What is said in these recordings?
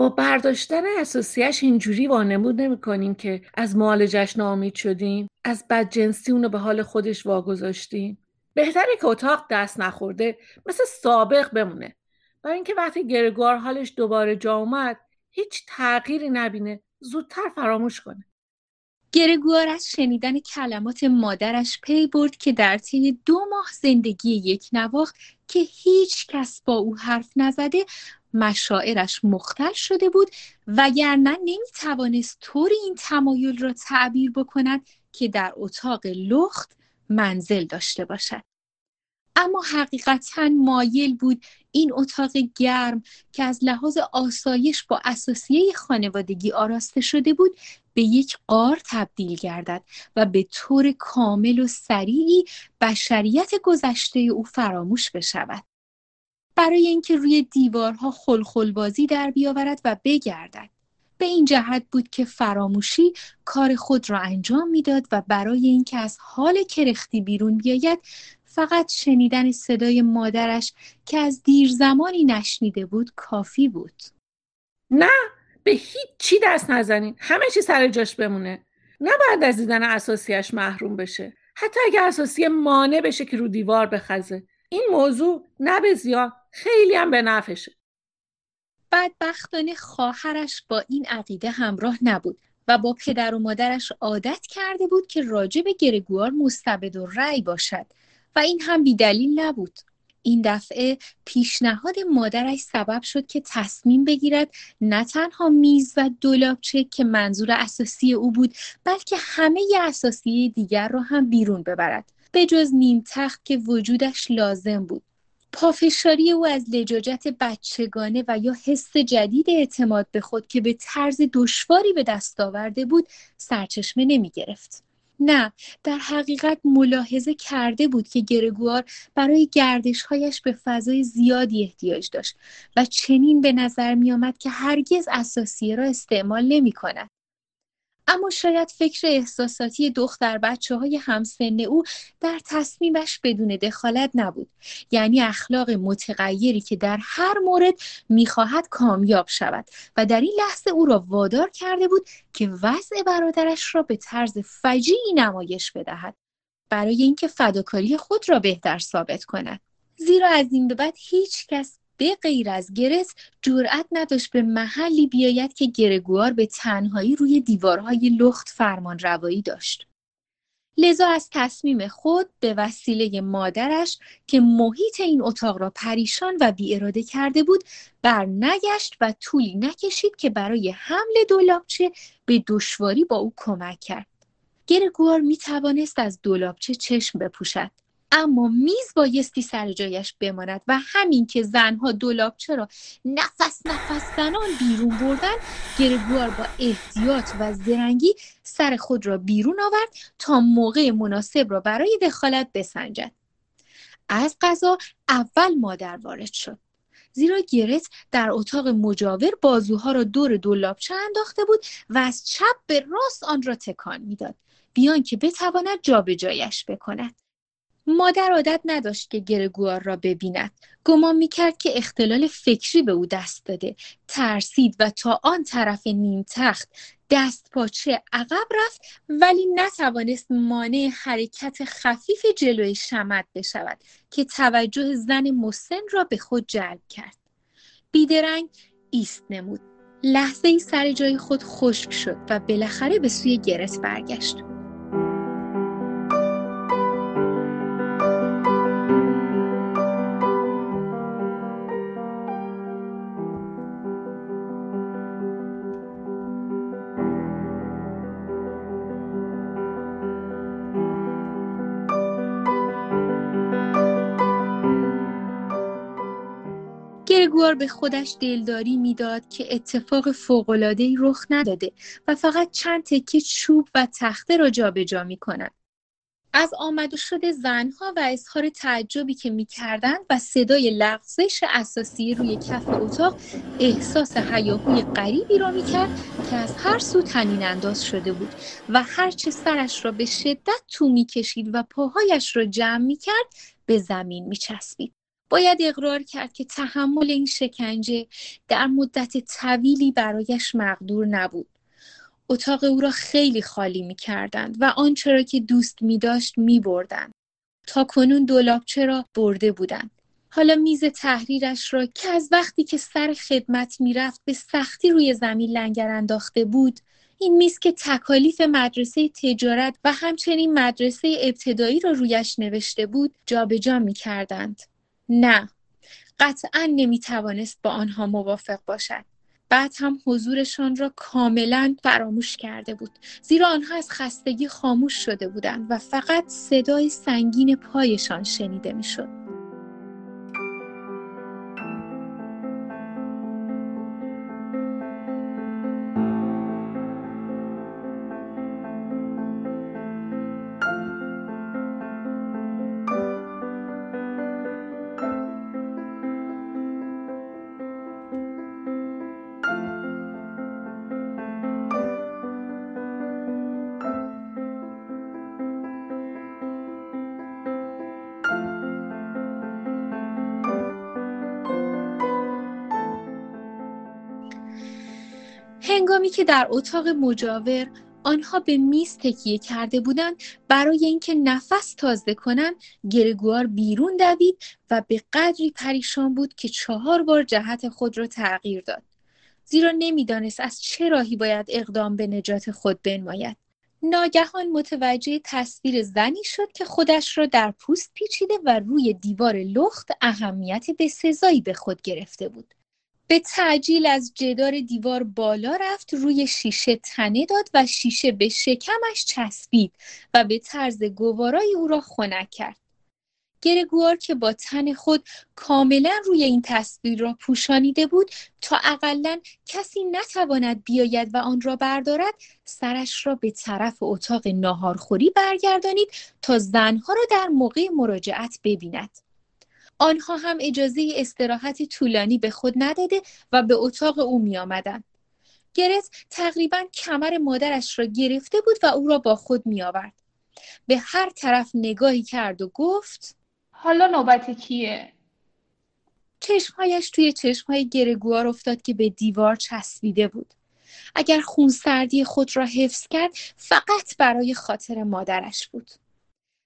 با برداشتن اساسیش اینجوری وانمود نمی‌کنیم که از معالجش ناامید شدیم از بدجنسی اونو به حال خودش واگذاشتیم. بهتره که اتاق دست نخورده مثل سابق بمونه. برای اینکه وقتی گرگوار حالش دوباره جا اومد هیچ تغییری نبینه زودتر فراموش کنه. گرگوار از شنیدن کلمات مادرش پی برد که در طی دو ماه زندگی یک نواخت که هیچ کس با او حرف نزده مشاعرش مختل شده بود وگرنه نمی‌توانست طوری این تمایل را تعبیر بکند که در اتاق لخت منزل داشته باشد. اما حقیقتا مایل بود این اتاق گرم که از لحاظ آسایش با اساسیه خانوادگی آراسته شده بود به یک قار تبدیل گردد و به طور کامل و سریعی بشریت گذشته او فراموش بشود. برای اینکه روی دیوارها خلخلبازی در بیاورد و بگردد. به این جهت بود که فراموشی کار خود را انجام می‌داد و برای اینکه از حال کرختی بیرون بیاید فقط شنیدن صدای مادرش که از دیر زمانی نشنیده بود کافی بود. نه به هیچ چی دست نزنین. همه چی سر جاش بمونه. نباید از دیدن اساسیش محروم بشه. حتی اگه اساسی مانع بشه که رو دیوار بخزه. این موضوع نه به زیان خیلی هم به نفشه بدبختانه خواهرش با این عقیده همراه نبود و با پدر و مادرش عادت کرده بود که راجع به گرگوار مستبد و رأی باشد و این هم بیدلیل نبود. این دفعه پیشنهاد مادرش سبب شد که تصمیم بگیرد نه تنها میز و دولابچه که منظور اساسی او بود بلکه همه اساسی دیگر را هم بیرون ببرد. به جز نیم تخت که وجودش لازم بود. پافشاری او از لجاجت بچگانه و یا حس جدید اعتماد به خود که به طرز دشواری به دست آورده بود سرچشمه نمی گرفت. نه در حقیقت ملاحظه کرده بود که گرگوار برای گردشهایش به فضای زیادی احتیاج داشت و چنین به نظر می آمد که هرگز اساسیه را استعمال نمی کند. اما شاید فکر احساساتی دختر بچه های همسن او در تصمیمش بدون دخالت نبود. یعنی اخلاق متغیری که در هر مورد می‌خواهد کامیاب شود و در این لحظه او را وادار کرده بود که وضع برادرش را به طرز فجیعی نمایش بدهد برای اینکه فداکاری خود را بهتر ثابت کند. زیرا از این به بعد هیچ کس به غیر از گرس جرأت نداشت به محلی بیاید که گرگوار به تنهایی روی دیوارهای لخت فرمان روایی داشت. لذا از تصمیم خود به وسیله مادرش که محیط این اتاق را پریشان و بی اراده کرده بود بر نگشت و طولی نکشید که برای حمل دولابچه به دشواری با او کمک کرد. گرگوار می توانست از دولابچه چشم بپوشد اما میز بایستی سر جایش بماند و همین که زنها دولابچه را نفس نفس زنان بیرون بردن گرگوار با احتیاط و زرنگی سر خود را بیرون آورد تا موقع مناسب را برای دخالت بسنجد. از غذا اول مادر وارد شد. زیرا گرت در اتاق مجاور بازوها را دور دولابچه انداخته بود و از چپ به راست آن را تکان می‌داد. بیان که بتواند جابجایش بکند. مادر عادت نداشت که گرگوار را ببیند. گمان می‌کرد که اختلال فکری به او دست داده. ترسید و تا آن طرف نیم تخت دست پاچه عقب رفت ولی نتوانست مانع حرکت خفیف جلوی شمد بشود که توجه زن مسن را به خود جلب کرد. بیدرنگ ایست نمود. لحظه ای سر جای خود خشک شد و بالاخره به سوی گرت برگشت. گرگوار به خودش دلداری می‌داد که اتفاق فوق‌العاده‌ای رخ نداده و فقط چند تکه چوب و تخته را جابجا می کند. از آمد و شد زنها و اظهار تعجبی که می‌کردند و صدای لغزش اساسی روی کف اتاق احساس حیاهوی غریبی را می‌کرد که از هر سو تنین انداز شده بود و هرچه سرش را به شدت تو می‌کشید و پاهایش را جمع می‌کرد به زمین میچسبید باید اقرار کرد که تحمل این شکنجه در مدت طویلی برایش مقدور نبود اتاق او را خیلی خالی می کردند و آنچه را که دوست می داشت می بردند. تا کنون دولابچه را برده بودند. حالا میز تحریرش را که از وقتی که سر خدمت می‌رفت به سختی روی زمین لنگر انداخته بود این میز که تکالیف مدرسه تجارت و همچنین مدرسه ابتدایی را رویش نوشته بود جابجا می کردند. نه. قطعا نمی توانست با آنها موافق باشد. بعد هم حضورشان را کاملا فراموش کرده بود. زیرا آنها از خستگی خاموش شده بودند و فقط صدای سنگین پایشان شنیده می‌شد. هنگامی که در اتاق مجاور آنها به میز تکیه کرده بودند برای اینکه نفس تازه کنند گرگوار بیرون دوید و به قدری پریشان بود که چهار بار جهت خود را تغییر داد. زیرا نمی‌دانست از چه راهی باید اقدام به نجات خود بنماید. ناگهان متوجه تصویر زنی شد که خودش را در پوست پیچیده و روی دیوار لخت اهمیت به سزایی به خود گرفته بود. به تعجیل از جدار دیوار بالا رفت روی شیشه تنه داد و شیشه به شکمش چسبید و به طرز گوارای او را خنک کرد. گرگوار که با تن خود کاملا روی این تصویر را پوشانیده بود تا اقلا کسی نتواند بیاید و آن را بردارد سرش را به طرف اتاق ناهارخوری برگردانید تا زنها را در موقع مراجعت ببیند. آنها هم اجازه استراحت طولانی به خود نداده و به اتاق او می آمدن. گرت تقریبا کمر مادرش را گرفته بود و او را با خود می آورد. به هر طرف نگاهی کرد و گفت حالا نوبت کیه؟ چشمهایش توی چشمهای گرگوار افتاد که به دیوار چسبیده بود. اگر خونسردی خود را حفظ کرد فقط برای خاطر مادرش بود.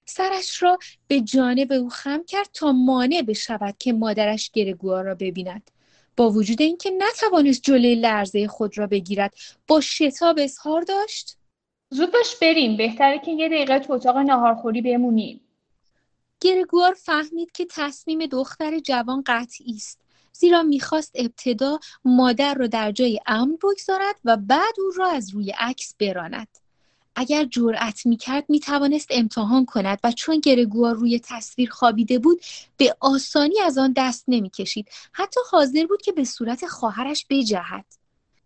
سرش را به جانب او خم کرد تا مانع بشود که مادرش گرگوار را ببیند. با وجود اینکه نتوانست جلوی لرزه خود را بگیرد با شتاب اظهار داشت. زود باش بریم بهتره که یه دقیقه تو اتاق ناهارخوری بمونیم. گرگوار فهمید که تصمیم دختر جوان قطعی است زیرا می‌خواست ابتدا مادر را در جای امن بگذارد و بعد او را از روی عکس براند. اگر جرأت می‌کرد می‌توانست امتحان کند و چون گرگوار روی تصویر خوابیده بود به آسانی از آن دست نمی‌کشید. حتی حاضر بود که به صورت خواهرش بجهد.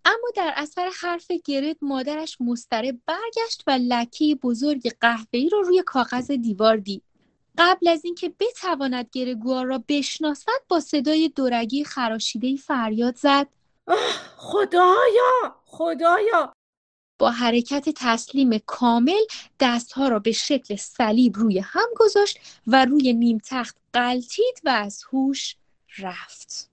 اما در اثر حرف گرد مادرش مستره برگشت و لکه بزرگ قهوه‌ای را رو روی کاغذ دیوار دید. قبل از اینکه بتواند گرگوار را بشناسد با صدای دورگی خراشیده فریاد زد. خدایا! خدایا! با حرکت تسلیم کامل دستها را به شکل صلیب روی هم گذاشت و روی نیم تخت قلتید و از هوش رفت.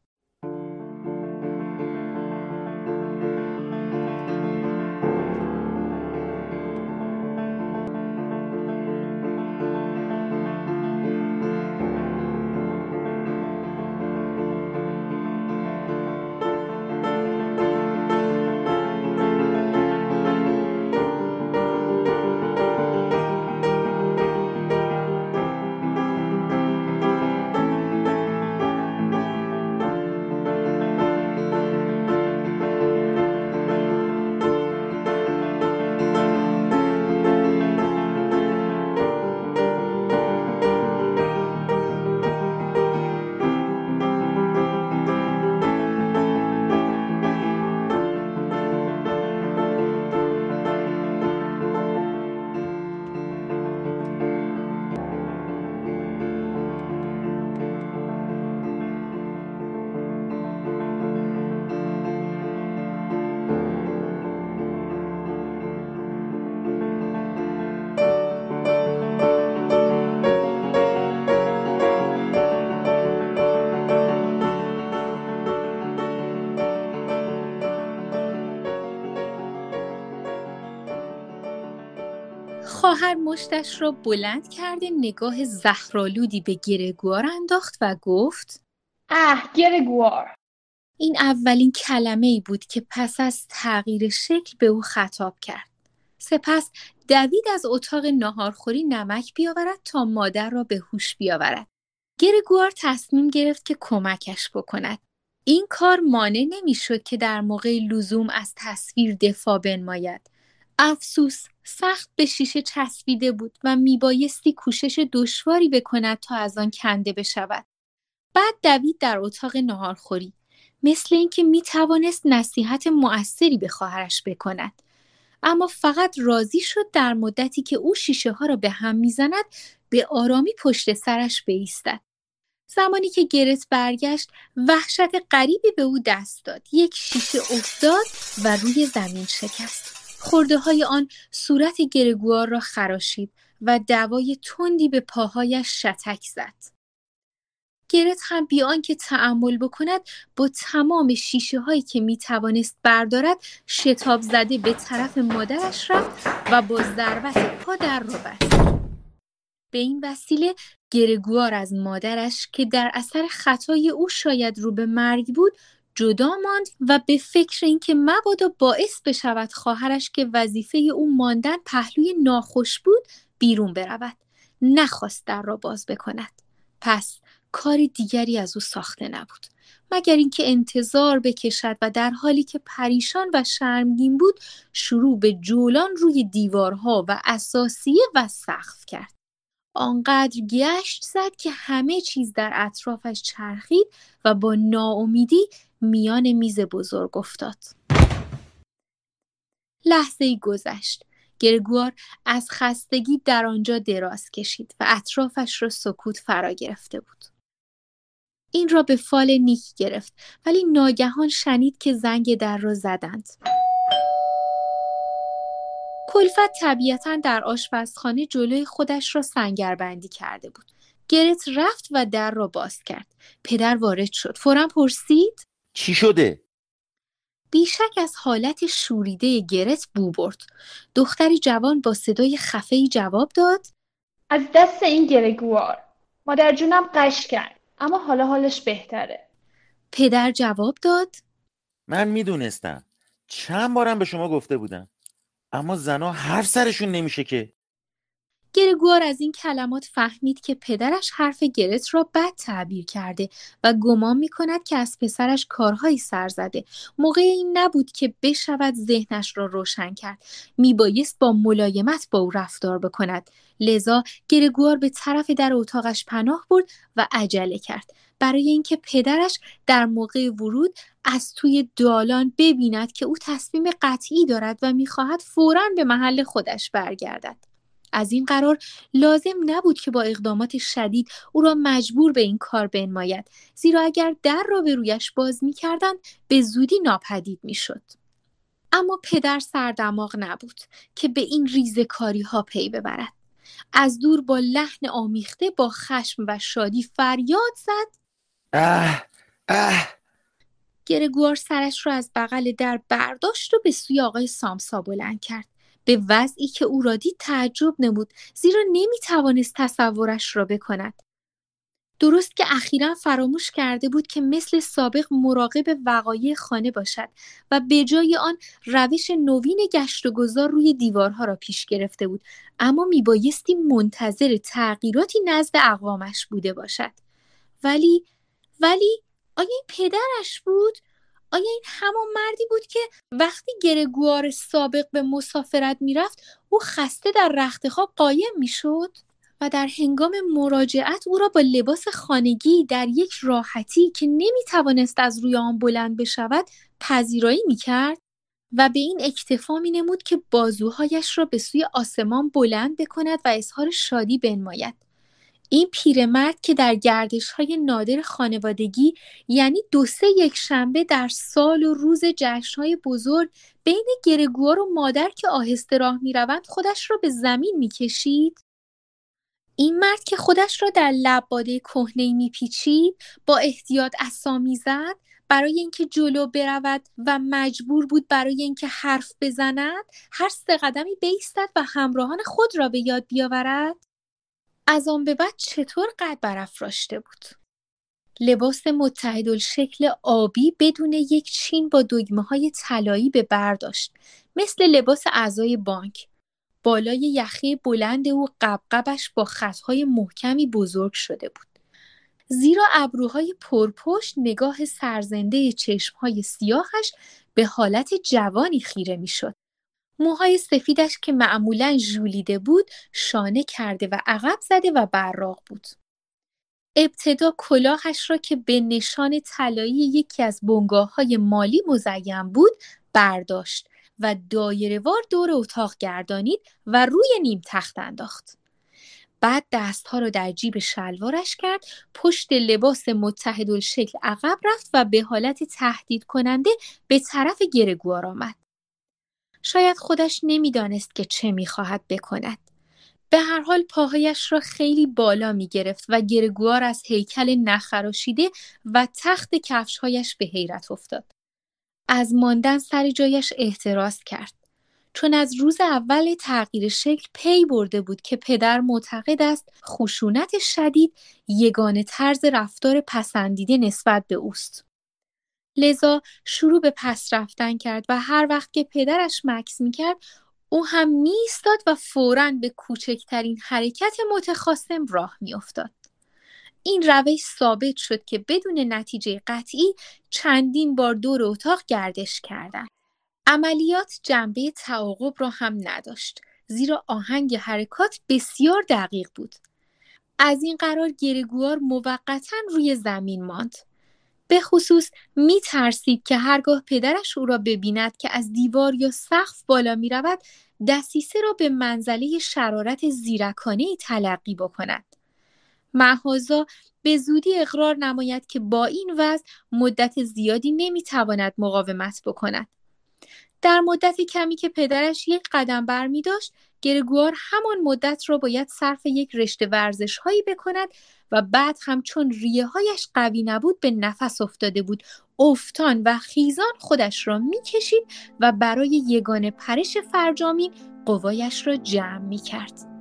خواهر مشتش را بلند کرده نگاه زهرالودی به گرگوار انداخت و گفت اه گرگوار این اولین کلمه ای بود که پس از تغییر شکل به او خطاب کرد. سپس دوید از اتاق ناهارخوری نمک بیاورد تا مادر را به هوش بیاورد. گرگوار تصمیم گرفت که کمکش بکند. این کار مانع نمی‌شد که در موقع لزوم از تصویر دفاع بنماید. افسوس سخت به شیشه چسبیده بود و میبایستی کوشش دشواری بکند تا از آن کنده بشود. بعد دوید در اتاق ناهارخوری مثل اینکه می توانست نصیحت مؤثری به خواهرش بکند. اما فقط راضی شد در مدتی که او شیشه ها را به هم می‌زند به آرامی پشت سرش بایستد زمانی که گرت برگشت وحشت غریبی به او دست داد. یک شیشه افتاد و روی زمین شکست. خورده های آن صورت گرگوار را خراشید و دوای تندی به پاهایش شتک زد گرت هم بیان که تعمل بکند با تمام شیشه هایی که می توانست بردارد شتاب زده به طرف مادرش رفت و با ضربت پا در رو بست. به این وسیله گرگوار از مادرش که در اثر خطای او شاید رو به مرگ بود جدا ماند و به فکر اینکه مبادا باعث بشود خواهرش که وظیفه او ماندن پهلوی ناخوش بود بیرون برود. نخواست در را باز بکند. پس کار دیگری از او ساخته نبود. مگر اینکه انتظار بکشد و در حالی که پریشان و شرمگین بود شروع به جولان روی دیوارها و اساسیه و سقف کرد. آنقدر گشت زد که همه چیز در اطرافش چرخید و با ناامیدی میان میز بزرگ افتاد لحظه گذشت گرگوار از خستگی در آنجا دراز کشید و اطرافش را سکوت فرا گرفته بود این را به فال نیک گرفت ولی ناگهان شنید که زنگ در را زدند. کلفت طبیعتا در آشپزخانه جلوی خودش را سنگربندی کرده بود. گرت رفت و در را باز کرد. پدر وارد شد. فورا پرسید چی شده؟ بیشک از حالت شوریده گرت بو برد. دختری جوان با صدای خفهی جواب داد از دست این گرگوار مادر جونم قش کرد. اما حالا حالش بهتره پدر جواب داد من می‌دونستم چند بارم به شما گفته بودم اما زنا هر سرشون نمیشه که گرگوار از این کلمات فهمید که پدرش حرف گرت را بد تعبیر کرده و گمان می کند که از پسرش کارهایی سر زده. موقع این نبود که بشود ذهنش را روشن کرد. می بایست با ملایمت با او رفتار بکند. لذا گرگوار به طرف در اتاقش پناه برد و عجله کرد. برای اینکه پدرش در موقع ورود از توی دالان ببیند که او تصمیم قطعی دارد و می‌خواهد فورا به محل خودش برگردد. از این قرار لازم نبود که با اقدامات شدید او را مجبور به این کار بنماید زیرا اگر در را به رویش باز می‌کردند به زودی ناپدید می‌شد. اما پدر سردماغ نبود که به این ریزکاری ها پی ببرد. از دور با لحن آمیخته با خشم و شادی فریاد زد. اه اه. گرگوار سرش را از بغل در برداشت و به سوی آقای سامسا بلند کرد. به وضعی که او را دید تعجب نمود زیرا نمی توانست تصورش را بکند. درست که اخیرا فراموش کرده بود که مثل سابق مراقب وقایع خانه باشد و به جای آن روش نوین گشت و گذار روی دیوارها را پیش گرفته بود اما میبایستی منتظر تغییراتی نزد اقوامش بوده باشد. ولی ولی آیا این پدرش بود؟ آیا این همان مردی بود که وقتی گرگوار سابق به مسافرت می‌رفت او خسته در رخت خواب قایم می‌شد و در هنگام مراجعت او را با لباس خانگی در یک راحتی که نمی‌توانست از روی آن بلند بشود پذیرایی می‌کرد و به این اکتفا می نمود که بازوهایش را به سوی آسمان بلند بکند و اظهار شادی بنماید. این پیرمرد که در گردش های نادر خانوادگی یعنی دو سه یک شنبه در سال و روز جشن های بزرگ بین گرگوار و مادر که آهسته راه می روند خودش را به زمین می کشید؟ این مرد که خودش را در لباده کهنه میپیچید با احتیاط اسامی زد برای اینکه جلو برود و مجبور بود برای اینکه حرف بزند هر سه قدمی بیستد و همراهان خود را به یاد بیاورد از آن به بعد چطور قد برافراشته بود؟ لباس شکل آبی بدون یک چین با دگمه های طلایی به برداشت مثل لباس اعضای بانک. بالای یخی بلند او قبقبش با خطهای محکمی بزرگ شده بود. زیرا ابروهای پرپشت نگاه سرزنده چشمهای سیاهش به حالت جوانی خیره می‌شد. موهای سفیدش که معمولا ژولیده بود شانه کرده و عقب زده و براق بود. ابتدا کلاهش را که به نشان طلایی یکی از بنگاه های مالی مزین بود برداشت و دایرهوار دور اتاق گردانید و روی نیم تخت انداخت. بعد دستها را در جیب شلوارش کرد پشت لباس شکل عقب رفت و به حالت تهدید کننده به طرف گرگوار آمد شاید خودش نمی‌دانست که چه می‌خواهد بکند به هر حال پاهایش را خیلی بالا می گرفت و گرگوار از هیکل نخراشیده و تخت کفشهایش به حیرت افتاد. از ماندن سر جایش احتراز کرد. چون از روز اول تغییر شکل پی برده بود که پدر معتقد است خشونت شدید یگانه طرز رفتار پسندیده نسبت به اوست. لذا شروع به پس رفتن کرد و هر وقت که پدرش مکس می‌کرد او هم میستاد و فورا به کوچکترین حرکت متخاصم راه میافتاد. این روش ثابت شد که بدون نتیجه قطعی چندین بار دور اتاق گردش کردند. عملیات جنبه تعاقب را هم نداشت زیرا آهنگ حرکات بسیار دقیق بود از این قرار گرگوار موقتا روی زمین ماند به خصوص می ترسید که هرگاه پدرش او را ببیند که از دیوار یا سقف بالا می رود دسیسه را به منزله شرارت زیرکانه تلقی بکند. محازا به زودی اقرار نماید که با این وضع مدت زیادی نمی تواند مقاومت بکند. در مدت کمی که پدرش یک قدم بر می داشت گرگوار همان مدت را باید صرف یک رشته ورزش هایی بکند و بعد هم چون ریه هایش قوی نبود به نفس افتاده بود افتان و خیزان خودش را می‌کشید و برای یگان پرش فرجامین قوایش را جمع می کرد.